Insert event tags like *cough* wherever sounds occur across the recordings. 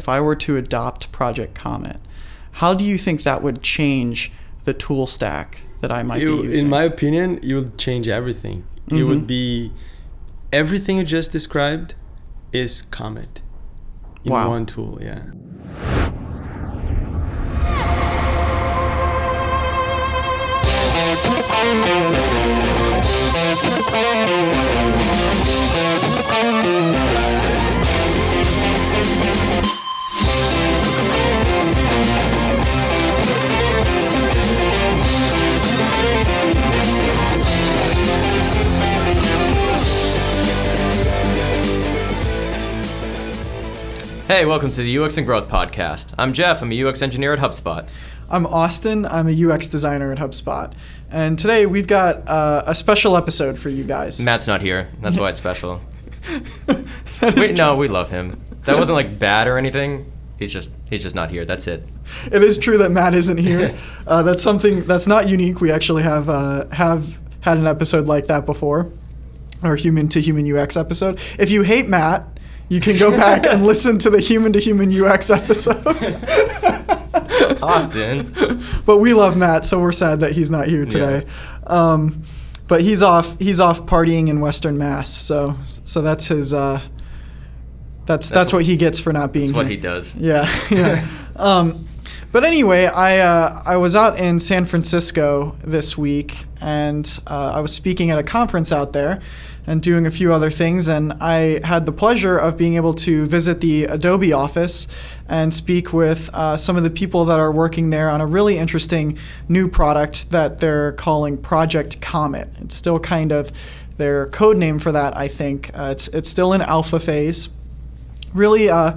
if I were to adopt Project Comet, how do you think that would change the tool stack that I might It- be using? in my opinion, it would change everything. It Mhm. would be everything you just described is Comet in Wow. one tool. Yeah. *laughs* Hey, welcome to the UX and Growth Podcast. I'm Geoff. I'm a UX engineer at HubSpot. I'm Austin. I'm a UX designer at HubSpot. And today we've got uh, a special episode for you guys. Matt's not here. That's why it's *laughs* special. Wait, no, we love him. That wasn't like bad or anything. He's just he's just not here. That's it. It is true that Matt isn't here. *laughs* Uh, that's something that's not unique. We actually have uh, have had an episode like that before, our human to human UX episode. If you hate Matt, you can go *laughs* back and listen to the human to human UX episode. *laughs* Austin. but we love Matt, so we're sad that he's not here today. Um, but he's off. He's off partying in Western Mass. So so that's his. Uh, that's, that's what he gets for not being here. That's what he does. Yeah, *laughs* yeah. um, but anyway, I uh, I was out in San Francisco this week, and uh, I was speaking at a conference out there, and doing a few other things, and I had the pleasure of being able to visit the Adobe office and speak with uh, some of the people that are working there on a really interesting new product that they're calling Project Comet. It's still kind of their code name for that, I think. Uh, it's it's still in alpha phase really uh,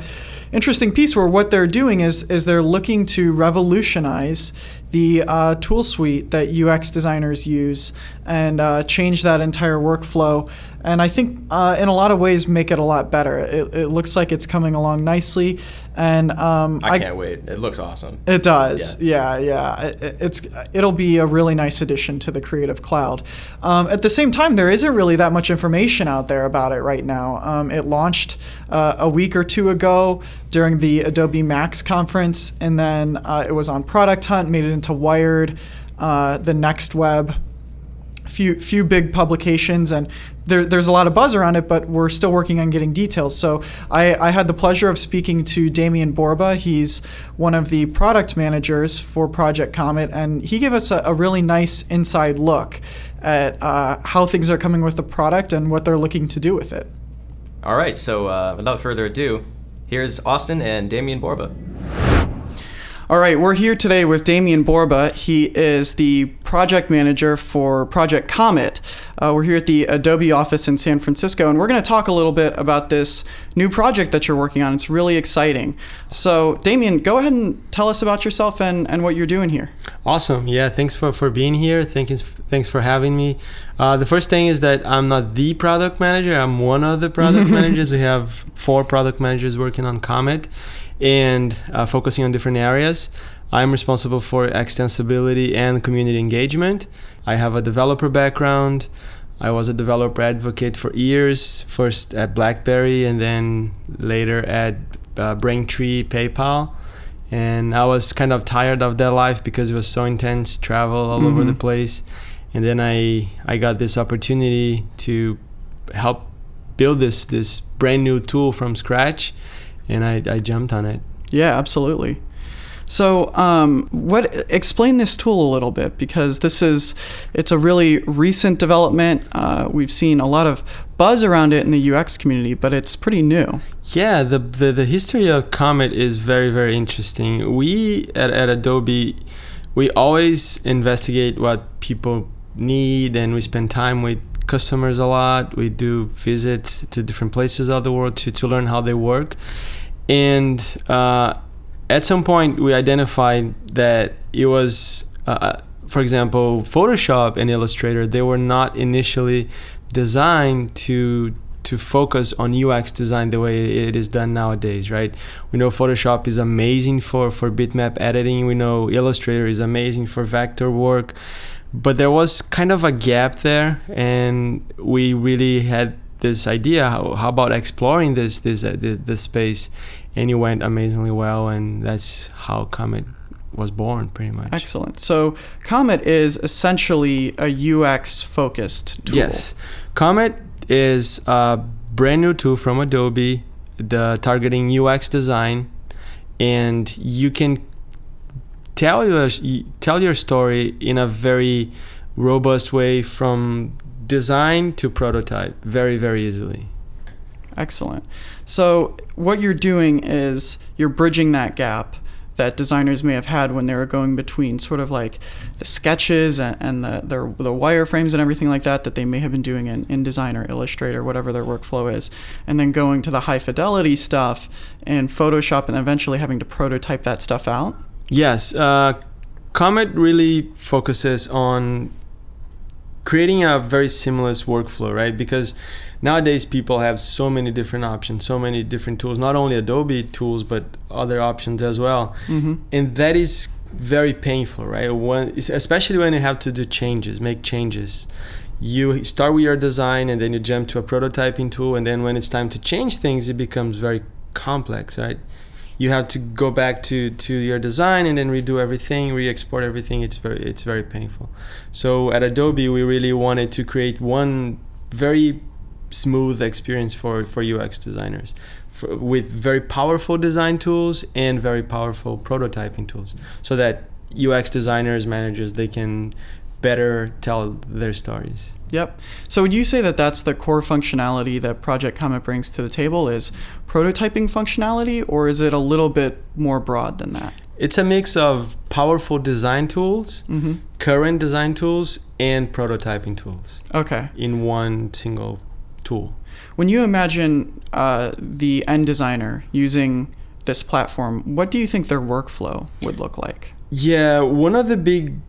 interesting piece where what they're doing is is they're looking to revolutionize the uh, tool suite that UX designers use and uh, change that entire workflow. And I think uh, in a lot of ways make it a lot better. It, it looks like it's coming along nicely, and um, I can't wait. It looks awesome. it does, yeah, yeah. It, it's it'll be a really nice addition to the Creative Cloud. Um, at the same time, there isn't really that much information out there about it right now. Um, it launched uh, a week or two ago during the Adobe Max conference, and then uh, it was on Product Hunt, made it into Wired, uh, the Next Web few few big publications and there, there's a lot of buzz around it but we're still working on getting details. So I, I had the pleasure of speaking to Demian Borba. He's one of the product managers for Project Comet and he gave us a, a really nice inside look at uh, how things are coming with the product and what they're looking to do with it. All right, so uh, without further ado, here's Austin and Demian Borba. All right, we're here today with Demian Borba. He is the project manager for Project Comet. Uh, we're here at the Adobe office in San Francisco, and we're going to talk a little bit about this new project that you're working on. It's really exciting. So, Demian, go ahead and tell us about yourself and, and what you're doing here. Awesome. Yeah. Thanks for, for being here. Thanks thanks for having me. Uh, the first thing is that I'm not the product manager. I'm one of the product *laughs* managers. We have four product managers working on Comet and uh, focusing on different areas. I'm responsible for extensibility and community engagement. I have a developer background. I was a developer advocate for years, first at BlackBerry and then later at uh, Braintree, PayPal and I was kind of tired of that life because it was so intense, travel all over the Mhm. place, and then I I got this opportunity to help build this this brand new tool from scratch, and I, I jumped on it. Yeah, absolutely. So, um, what explain this tool a little bit because this is it's a really recent development. Uh, we've seen a lot of buzz around it in the UX community, but it's pretty new. Yeah, the, the the history of Comet is very very interesting. We at, at Adobe, we always investigate what people need, and we spend time with customers a lot. We do visits to different places of the world to to learn how they work, and uh, at some point we identified that it was. Uh, for example, Photoshop and Illustrator, they were not initially designed to to focus on UX design the way it is done nowadays, right? We know Photoshop is amazing for for bitmap editing. We know Illustrator is amazing for vector work, but there was kind of a gap there, and we really had this idea. How, how about exploring this this uh, this, this space? And it went amazingly well, and that's how Comet was born, pretty much. Excellent. So Comet is essentially a UX focused tool. Yes, Comet is a brand new tool from Adobe, the targeting UX design, and you can tell your tell your story in a very robust way from design to prototype very very easily. Excellent. So what you're doing is you're bridging that gap that designers may have had when they were going between sort of like the sketches and, and the, the, the wireframes and everything like that that they may have been doing in InDesign or Illustrator, whatever their workflow is, and then going to the high fidelity stuff in Photoshop and eventually having to prototype that stuff out? Yes. Uh, Comet really focuses on creating a very seamless workflow, right? Because nowadays people have so many different options, so many different tools, not only Adobe tools, but other options as well. Mm-hmm. And that is very painful, right? When, especially when you have to do changes, make changes. You start with your design and then you jump to a prototyping tool. And then when it's time to change things, it becomes very complex, right? You have to go back to, to your design and then redo everything, re-export everything. It's very it's very painful. So at Adobe, we really wanted to create one very smooth experience for for UX designers, for, with very powerful design tools and very powerful prototyping tools, so that UX designers, managers, they can better tell their stories. Yep. So would you say that that's the core functionality that Project Comet brings to the table is prototyping functionality or is it a little bit more broad than that? It's a mix of powerful design tools, mm-hmm. current design tools, and prototyping tools. Okay. In one single tool. When you imagine uh, the end designer using this platform, what do you think their workflow would look like? Yeah, one of the big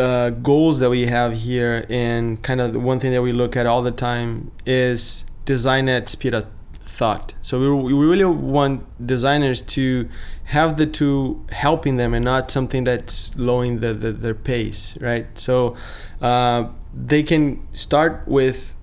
uh, goals that we have here, and kind of one thing that we look at all the time is design at speed of thought. So we, we really want designers to have the two helping them and not something that's slowing the, the their pace, right? So uh, they can start with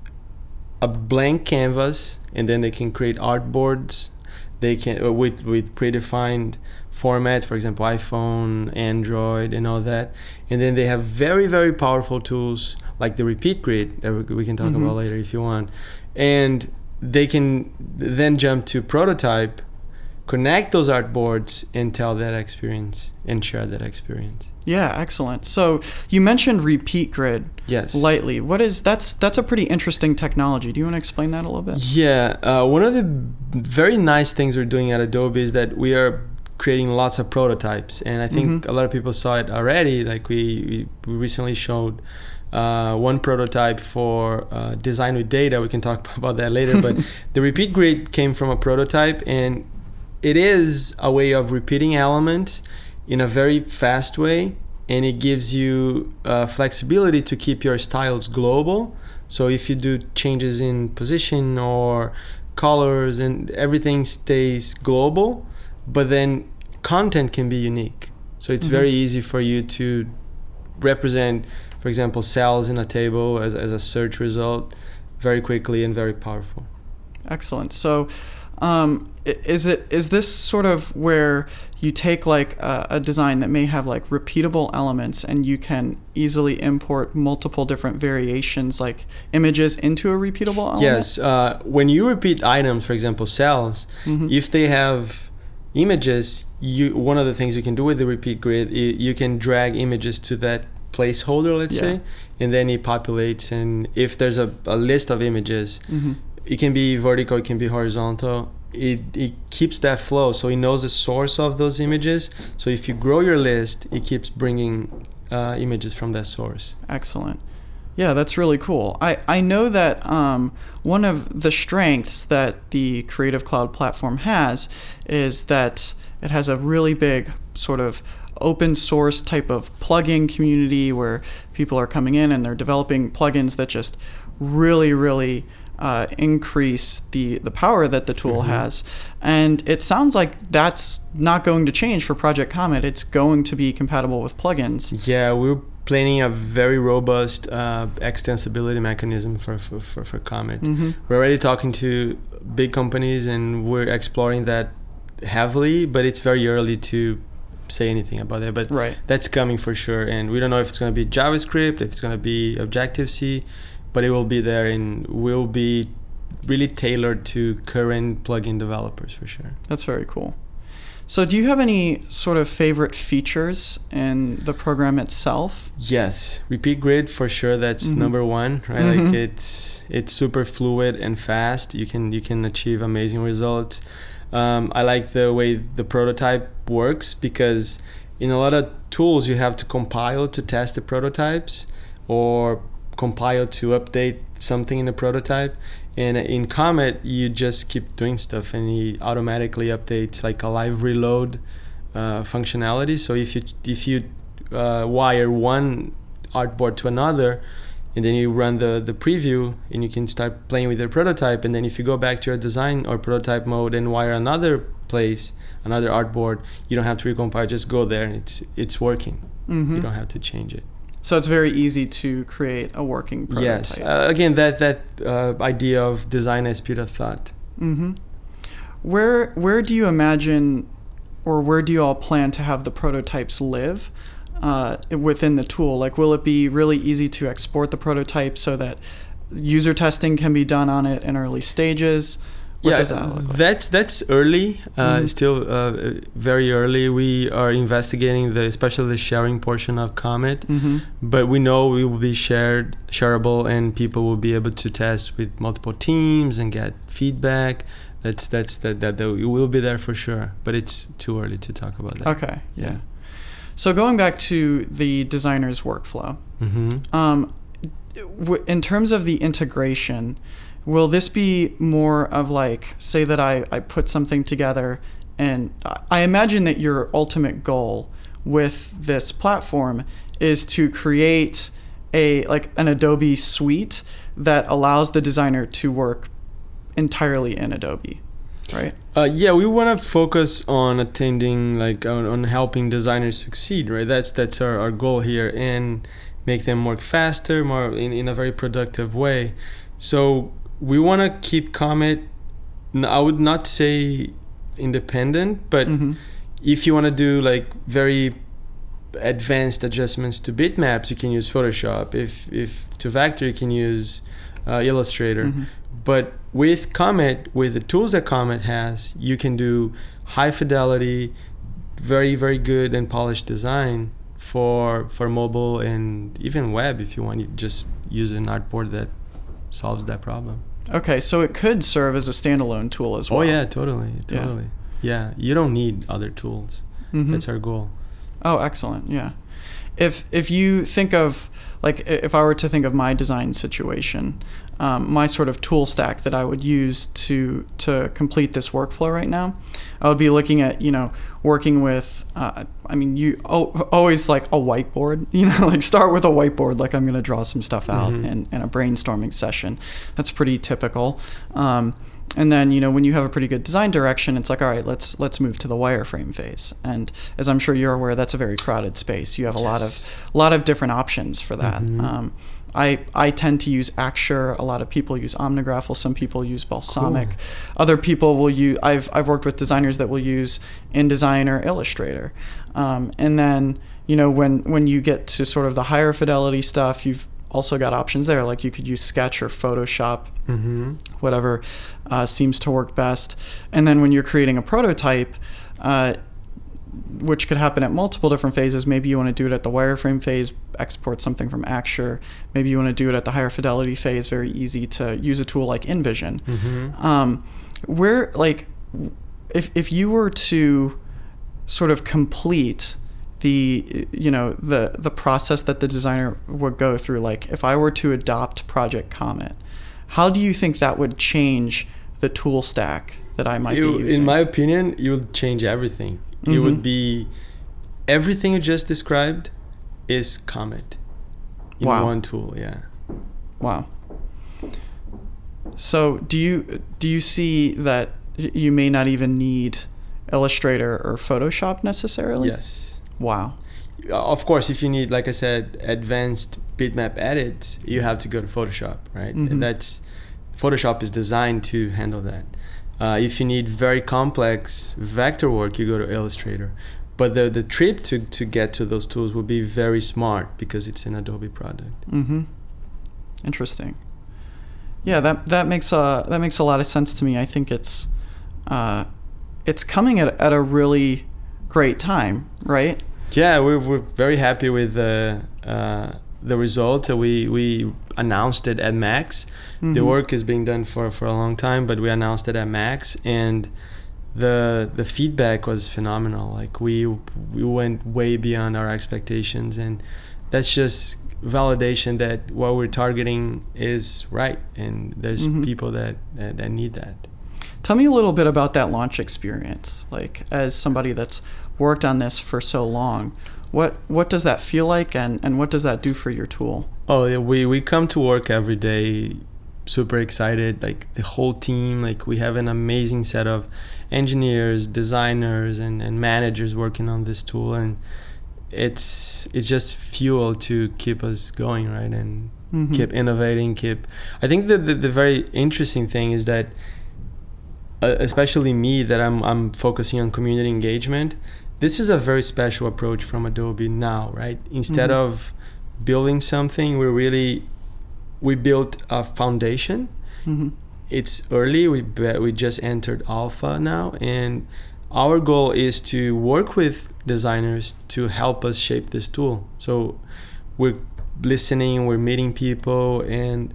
a blank canvas and then they can create artboards. They can uh, with with predefined formats, for example, iPhone, Android, and all that. And then they have very, very powerful tools like the repeat grid that we can talk mm-hmm. about later if you want. And they can then jump to prototype, connect those artboards, and tell that experience and share that experience. Yeah, excellent. So you mentioned repeat grid. Yes. Lightly. What is that's that's a pretty interesting technology. Do you want to explain that a little bit? Yeah. Uh, one of the very nice things we're doing at Adobe is that we are creating lots of prototypes. And i think mm-hmm. a lot of people saw it already. Like we, we recently showed uh, one prototype for uh, design with data. We can talk *laughs* about that later but *laughs* the repeat grid came from a prototype and it is a way of repeating elements in a very fast way and it gives you uh, flexibility to keep your styles global. So if you do changes in position or colors and everything stays global but then content can be unique. So it's mm-hmm. very easy for you to represent, for example, cells in a table as, as a search result very quickly and very powerful. Excellent. So, um, is it is this sort of where you take like a, a, design that may have like repeatable elements and you can easily import multiple different variations like images into a repeatable element? Yes. Uh, when you repeat items, for example, cells, mm-hmm. if they have images, you one of the things you can do with the repeat grid, you can drag images to that placeholder, let's yeah. say, and then it populates. And if there's a, a list of images, mm-hmm. it can be vertical, it can be horizontal. It, it keeps that flow, so it knows the source of those images. So if you grow your list, it keeps bringing uh, images from that source. Excellent. Yeah, that's really cool. I, I know that um, one of the strengths that the Creative Cloud platform has is that it has a really big sort of open source type of plugin community where people are coming in and they're developing plugins that just really, really uh, increase the the power that the tool Mhm. has. And it sounds like that's not going to change for Project Comet. It's going to be compatible with plugins. Yeah, we're planning a very robust uh, extensibility mechanism for for, for, for Comet. hmm We're already talking to big companies and we're exploring that heavily, but it's very early to say anything about that. But Right. that's coming for sure, and we don't know if it's going to be JavaScript, if it's going to be Objective C, but it will be there and will be really tailored to current plugin developers for sure. That's very cool. So, do you have any sort of favorite features in the program itself? Yes, repeat grid for sure. That's Mhm. number one, right? Mhm. Like it's it's super fluid and fast. You can you can achieve amazing results. Um, I like the way the prototype works because in a lot of tools you have to compile to test the prototypes or compile to update something in the prototype. And in Comet, you just keep doing stuff and he automatically updates like a live reload uh, functionality. So if you if you uh, wire one artboard to another, and then you run the the preview, and you can start playing with your prototype. And then if you go back to your design or prototype mode and wire another place, another artboard, you don't have to recompile. Just go there, and it's it's working. hmm You don't have to change it. So it's very easy to create a working prototype. Yes. Uh, again, that that uh, idea of design as speed of thought. hmm Where where do you imagine, or where do you all plan to have the prototypes live uh, within the tool? Like, will it be really easy to export the prototype so that user testing can be done on it in early stages? What yeah, that like? that's that's early. Uh, Mhm. Still uh, very early. We are investigating the especially the sharing portion of Comet. hmm but we know we will be shared shareable and people will be able to test with multiple teams and get feedback that's that's that that, that it will be there for sure but it's too early to talk about that Okay. Yeah. So going back to the designer's workflow, hmm Um, w- in terms of the integration, will this be more of like, say that I, I put something together, and I- imagine that your ultimate goal with this platform is to create a like an Adobe suite that allows the designer to work entirely in Adobe, right? uh, yeah we want to focus on attending like on, on helping designers succeed right that's that's our, our goal here and make them work faster more in, in a very productive way so we want to keep comet I would not say independent but hmm if you want to do like very advanced adjustments to bitmaps, you can use Photoshop. If if to vector, you can use uh, Illustrator. Mhm. But with Comet, with the tools that Comet has, you can do high fidelity, very very good and polished design for for mobile and even web. If you want, to just use an artboard that solves that problem. Okay, so it could serve as a standalone tool as well. Oh yeah, totally, Yeah. totally. Yeah, you don't need other tools. Mhm. That's our goal. Oh, excellent. Yeah. If if you think of like if I were to think of my design situation, um, my sort of tool stack that I would use to to complete this workflow right now, I would be looking at you know working with. Uh, I mean, you oh, always like a whiteboard. *laughs* You know, like start with a whiteboard. Like I'm going to draw some stuff out Mhm. in, in a brainstorming session. That's pretty typical. Um, and then you know when you have a pretty good design direction it's like all right let's let's move to the wireframe phase and as i'm sure you're aware that's a very crowded space you have a lot of a lot of different options for that Mhm. um, I, I tend to use Axure. A lot of people use Omnigraffle. Some people use Balsamiq. Cool. Other people will use. I've, I've worked with designers that will use InDesign or Illustrator. Um, and then you know when when you get to sort of the higher fidelity stuff, you've also got options there. Like you could use Sketch or Photoshop Mm-hmm. whatever uh, seems to work best. And then when you're creating a prototype, uh, which could happen at multiple different phases, maybe you want to do it at the wireframe phase, export something from Axure. Maybe you want to do it at the higher fidelity phase, very easy to use a tool like InVision. Mm-hmm. Um, where, like, if, if you were to sort of complete the you know the the process that the designer would go through like if i were to adopt project comet how do you think that would change the tool stack that i might You- be using in my opinion, you would change everything. It would Mhm. be everything you just described is Comet in Wow. one tool. Yeah. wow So do you do you see that you may not even need Illustrator or Photoshop necessarily? Yes. Wow. Of course, if you need, like I said, advanced bitmap edits, you have to go to Photoshop, right? Mhm. And that's Photoshop is designed to handle that. Uh, if you need very complex vector work, you go to Illustrator. But the, the trip to, to get to those tools will be very smart because it's an Adobe product. Mm-hmm. Interesting. Yeah, that that makes a that makes a lot of sense to me. I think it's uh, it's coming at, at a really great time, right? Yeah, we're, we're very happy with the uh, the result. We we announced it at Max. The Mhm. work is being done for, for a long time, but we announced it at Max, and the the feedback was phenomenal. Like we we went way beyond our expectations, and that's just validation that what we're targeting is right, and there's Mhm. people that, that that need that. Tell me a little bit about that launch experience. Like, as somebody that's worked on this for so long, what what does that feel like, and and what does that do for your tool? Oh, yeah, we we come to work every day super excited like the whole team like we have an amazing set of engineers designers and, and managers working on this tool and it's it's just fuel to keep us going right and Mhm. keep innovating keep i think that the, the very interesting thing is that uh, especially me that I'm, I'm focusing on community engagement this is a very special approach from adobe now right instead Mhm. of building something we really we built a foundation Mhm. it's early we we just entered alpha now and our goal is to work with designers to help us shape this tool so we're listening we're meeting people and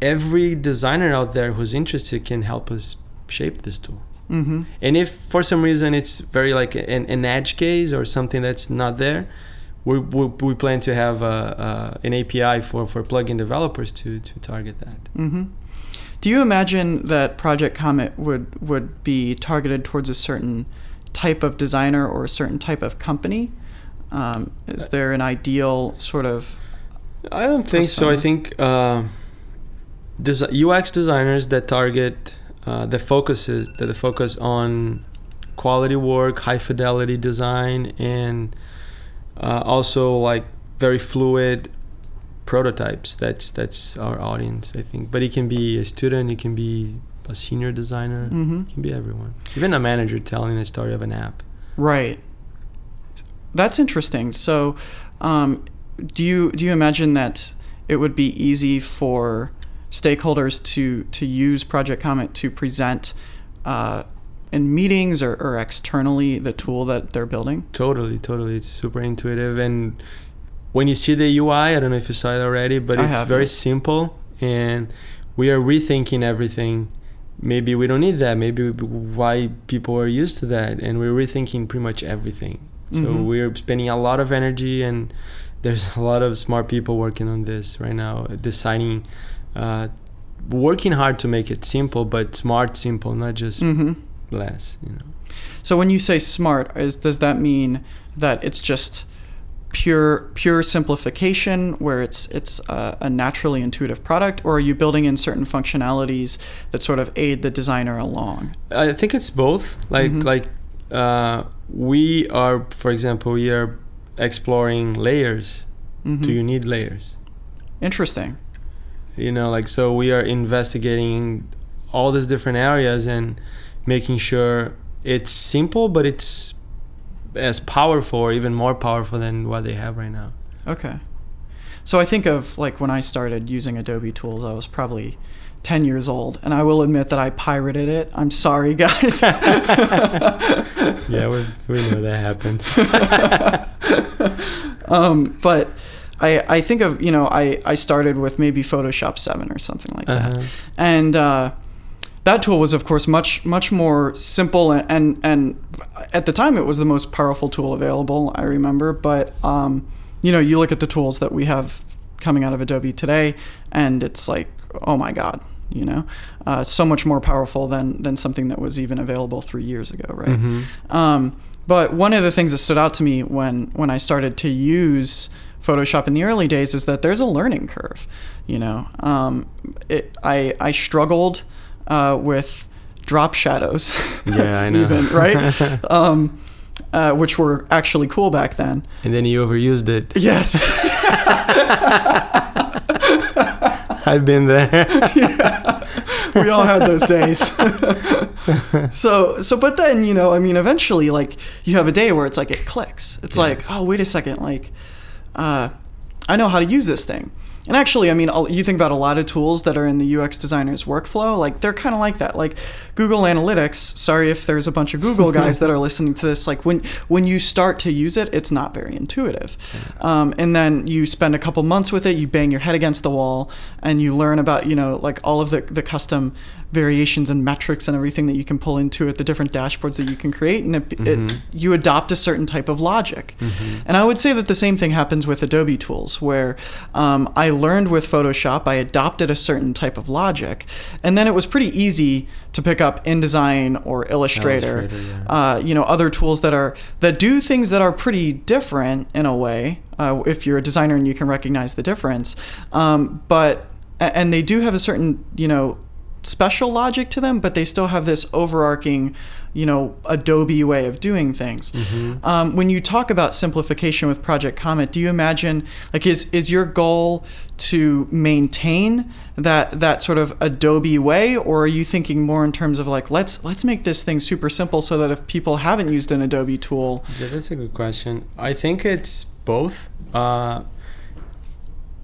every designer out there who's interested can help us shape this tool Mhm. and if for some reason it's very like an, an edge case or something that's not there, we, we, we plan to have a, a, an API for, for plugin developers to, to target that. hmm Do you imagine that Project Comet would would be targeted towards a certain type of designer or a certain type of company? Um, is there an ideal sort of? I don't think so. I think uh, desi- UX designers that target uh, the focuses that the focus on quality work, high fidelity design, and uh, also like very fluid prototypes. That's that's our audience, I think. But it can be a student, it can be a senior designer, Mhm. it can be everyone. Even a manager telling the story of an app. Right. That's interesting. So, um, do you do you imagine that it would be easy for stakeholders to to use Project Comet to present uh, in meetings or, or externally the tool that they're building? Totally, totally. It's super intuitive. And when you see the UI, I don't know if you saw it already, but I it's have, very simple. And we are rethinking everything. Maybe we don't need that. Maybe why people are used to that. And we're rethinking pretty much everything. So Mhm. we're spending a lot of energy, and there's a lot of smart people working on this right now, designing, uh, working hard to make it simple, but smart, simple, not just Mm-hmm. less, you know. So when you say smart, is does that mean that it's just pure pure simplification, where it's it's a, a naturally intuitive product, or are you building in certain functionalities that sort of aid the designer along? I think it's both. Like Mhm. like uh, we are, for example, we are exploring layers. Mhm. Do you need layers? Interesting. You know, like so we are investigating all these different areas and making sure it's simple, but it's as powerful or even more powerful than what they have right now. Okay. So I think of like when I started using Adobe tools, I was probably 10 years old, and I will admit that I pirated it. I'm sorry, guys. *laughs* *laughs* Yeah, we we know that happens. *laughs* um, but I, I think of, you know, I, I started with maybe Photoshop 7 or something like that. Uh-huh. And uh, that tool was, of course, much, much more simple. And, and, and at the time, it was the most powerful tool available, I remember. But, um, you know, you look at the tools that we have coming out of Adobe today, and it's like, oh my God, you know, uh, so much more powerful than, than something that was even available three years ago, right? Mhm. Um, but one of the things that stood out to me when when I started to use Photoshop in the early days is that there's a learning curve. You know, um, it, I I struggled uh, with drop shadows. Yeah, I *laughs* know. even right, *laughs* um, uh, which were actually cool back then. And then you overused it. Yes. *laughs* I've been there. we all had those days. so so but then, you know, I mean eventually like you have a day where it's like it clicks. It's like, oh, wait a second, like uh I know how to use this thing. And actually, I mean, you think about a lot of tools that are in the UX designer's workflow, like they're kind of like that. Like Google Analytics. Sorry if there's a bunch of Google *laughs* guys that are listening to this. Like when when you start to use it, it's not very intuitive. Um, and then you spend a couple months with it, you bang your head against the wall, and you learn about you know like all of the the custom variations and metrics and everything that you can pull into it, the different dashboards that you can create, and it, it, you adopt a certain type of logic. And I would say that the same thing happens with Adobe tools, where um, I learned with Photoshop, I adopted a certain type of logic, and then it was pretty easy to pick up InDesign or Illustrator, Illustrator, uh, you know, other tools that are that do things that are pretty different in a way. Uh, if you're a designer and you can recognize the difference, um, but and they do have a certain you know special logic to them, but they still have this overarching, you know, Adobe way of doing things. Um, when you talk about simplification with Project Comet, do you imagine like is is your goal to maintain that that sort of Adobe way, or are you thinking more in terms of like let's let's make this thing super simple so that if people haven't used an Adobe tool, Yeah, that's a good question. I think it's both. Uh,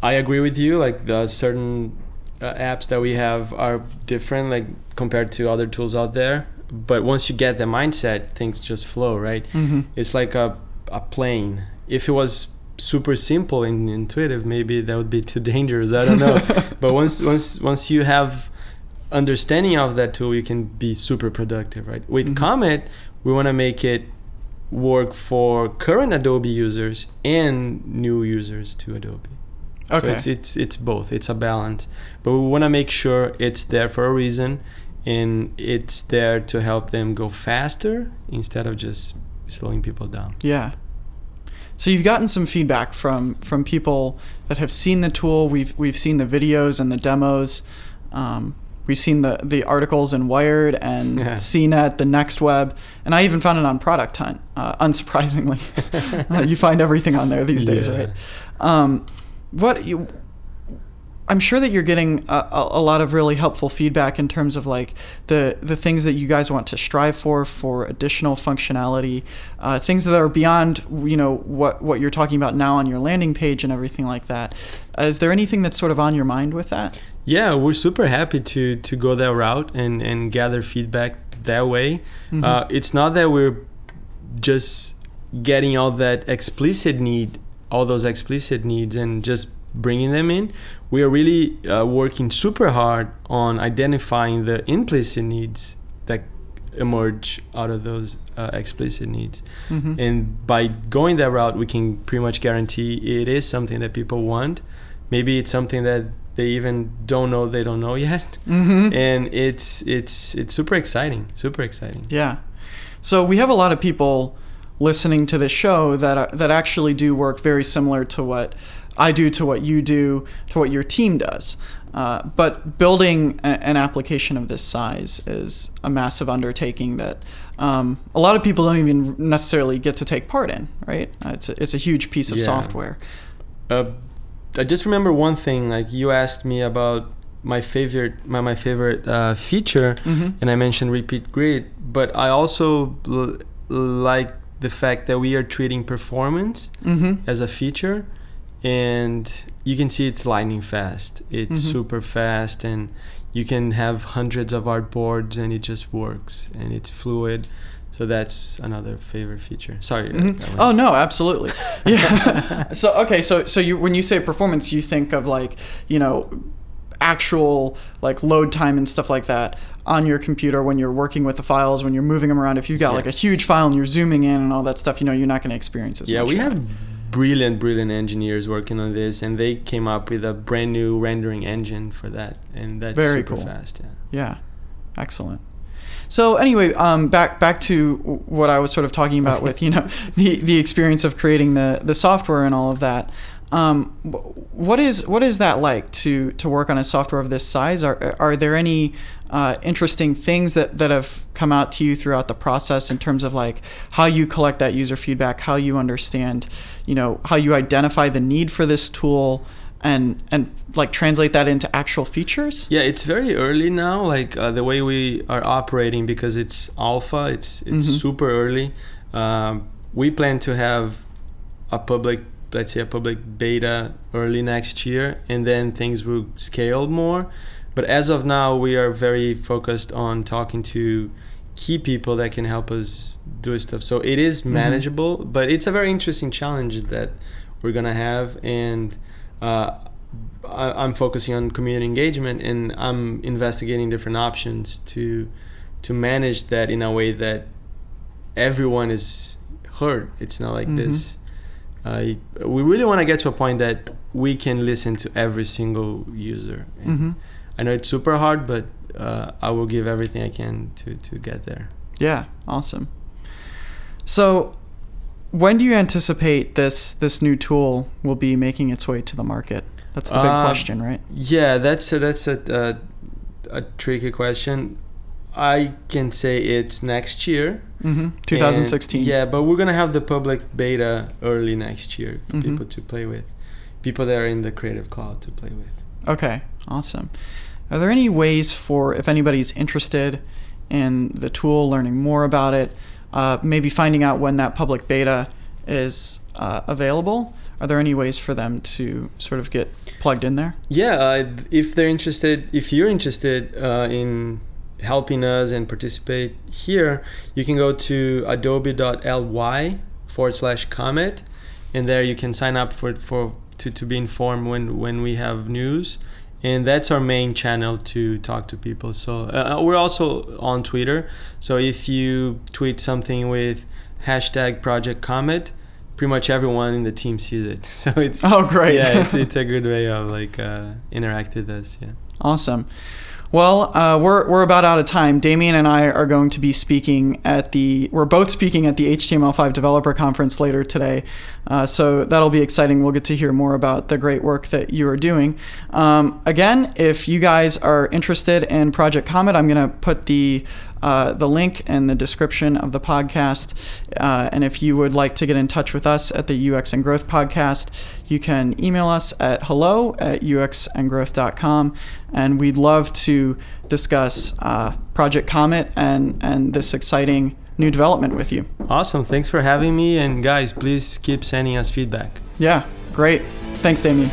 I agree with you. Like the certain uh, apps that we have are different, like compared to other tools out there. But once you get the mindset, things just flow, right? Mhm. It's like a a plane. If it was super simple and intuitive, maybe that would be too dangerous. I don't know. *laughs* but once once once you have understanding of that tool, you can be super productive, right? With Mhm. Comet, we want to make it work for current Adobe users and new users to Adobe. Okay, So it's it's it's both. It's a balance, but we want to make sure it's there for a reason, and it's there to help them go faster instead of just slowing people down. Yeah. So you've gotten some feedback from from people that have seen the tool. We've we've seen the videos and the demos. Um, we've seen the the articles in Wired and *laughs* Yeah. CNET, the Next Web, and I even found it on Product Hunt. Uh, *laughs* unsurprisingly, *laughs* you find everything on there these days, Yeah. right? Um, what you, I'm sure that you're getting a, a, lot of really helpful feedback in terms of like the the things that you guys want to strive for for additional functionality, uh, things that are beyond you know what what you're talking about now on your landing page and everything like that. Uh, is there anything that's sort of on your mind with that? Yeah, we're super happy to to go that route and and gather feedback that way. Mhm. Uh, it's not that we're just getting all that explicit need, all those explicit needs, and just bringing them in. We are really uh, working super hard on identifying the implicit needs that emerge out of those uh, explicit needs. Mhm. And by going that route, we can pretty much guarantee it is something that people want. Maybe it's something that they even don't know they don't know *laughs* yet. Mhm. And it's it's it's super exciting, super exciting. Yeah. So we have a lot of people listening to this show that that actually do work very similar to what I do, to what you do, to what your team does. Uh, but building a, an application of this size is a massive undertaking that um, a lot of people don't even necessarily get to take part in. Right? Uh, It's a, it's a huge piece of Yeah. software. Uh, I just remember one thing. Like you asked me about my favorite my, my favorite uh, feature, Mhm. and I mentioned repeat grid. But I also l- like the fact that we are treating performance Mm-hmm. as a feature and you can see it's lightning fast it's Mhm. super fast and you can have hundreds of artboards and it just works and it's fluid so that's another favorite feature sorry Mhm. Oh no, absolutely. *laughs* Yeah. *laughs* so okay, so so you when you say performance, you think of like you know actual like load time and stuff like that on your computer when you're working with the files when you're moving them around. If you've got like a huge file and you're zooming in and all that stuff, you know you're not going to experience as yeah much. we have brilliant brilliant engineers working on this and they came up with a brand new rendering engine for that and that's Very super cool. fast yeah Yeah, excellent. So anyway, um, back back to what I was sort of talking about with you know *laughs* the the experience of creating the the software and all of that. Um, what is what is that like to to work on a software of this size? Are are there any uh, interesting things that that have come out to you throughout the process in terms of like how you collect that user feedback, how you understand, you know, how you identify the need for this tool? and and like translate that into actual features Yeah, it's very early now. Like uh, the way we are operating because it's alpha. It's it's Mhm. super early. Um, we plan to have a public, let's say, a public beta early next year, and then things will scale more. But as of now, we are very focused on talking to key people that can help us do stuff. So it is Mhm. manageable, but it's a very interesting challenge that we're gonna have and. Uh, I, I'm focusing on community engagement and I'm investigating different options to to manage that in a way that everyone is heard. It's not like Mhm. this. Uh, we really want to get to a point that we can listen to every single user. And hmm I know it's super hard, but uh, I will give everything I can to to get there. Yeah, awesome. So, when do you anticipate this this new tool will be making its way to the market? That's the big Um, question, right? Yeah, that's a, that's a, a a tricky question. I can say it's next year. Mm-hmm. 2016. And, yeah, but we're gonna have the public beta early next year for Mhm. people to play with, people that are in the Creative Cloud to play with. Okay. Awesome. Are there any ways for if anybody's interested in the tool, learning more about it, uh, maybe finding out when that public beta is uh, available? Are there any ways for them to sort of get plugged in there? Yeah, uh, if they're interested, if you're interested uh, in helping us and participate here, you can go to adobe.ly forward slash comet, and there you can sign up for for to, to be informed when when we have news. And that's our main channel to talk to people. So uh, we're also on Twitter. So if you tweet something with hashtag Project Comet, pretty much everyone in the team sees it. *laughs* So it's Oh, great. yeah, it's *laughs* it's a good way of like uh, interact with us. Yeah. Awesome. Well, uh, we're, we're about out of time. Demian and I are going to be speaking at the, we're both speaking at the HTML5 Developer Conference later today. Uh, so that'll be exciting. We'll get to hear more about the great work that you are doing. Um, again, if you guys are interested in Project Comet, I'm going to put the, uh, the link in the description of the podcast. Uh, and if you would like to get in touch with us at the UX and Growth Podcast, you can email us at hello at uxandgrowth.com. And we'd love to discuss uh, Project Comet and, and this exciting new development with you. Awesome. Thanks for having me. And guys, please keep sending us feedback. Yeah, great. Thanks, Demian.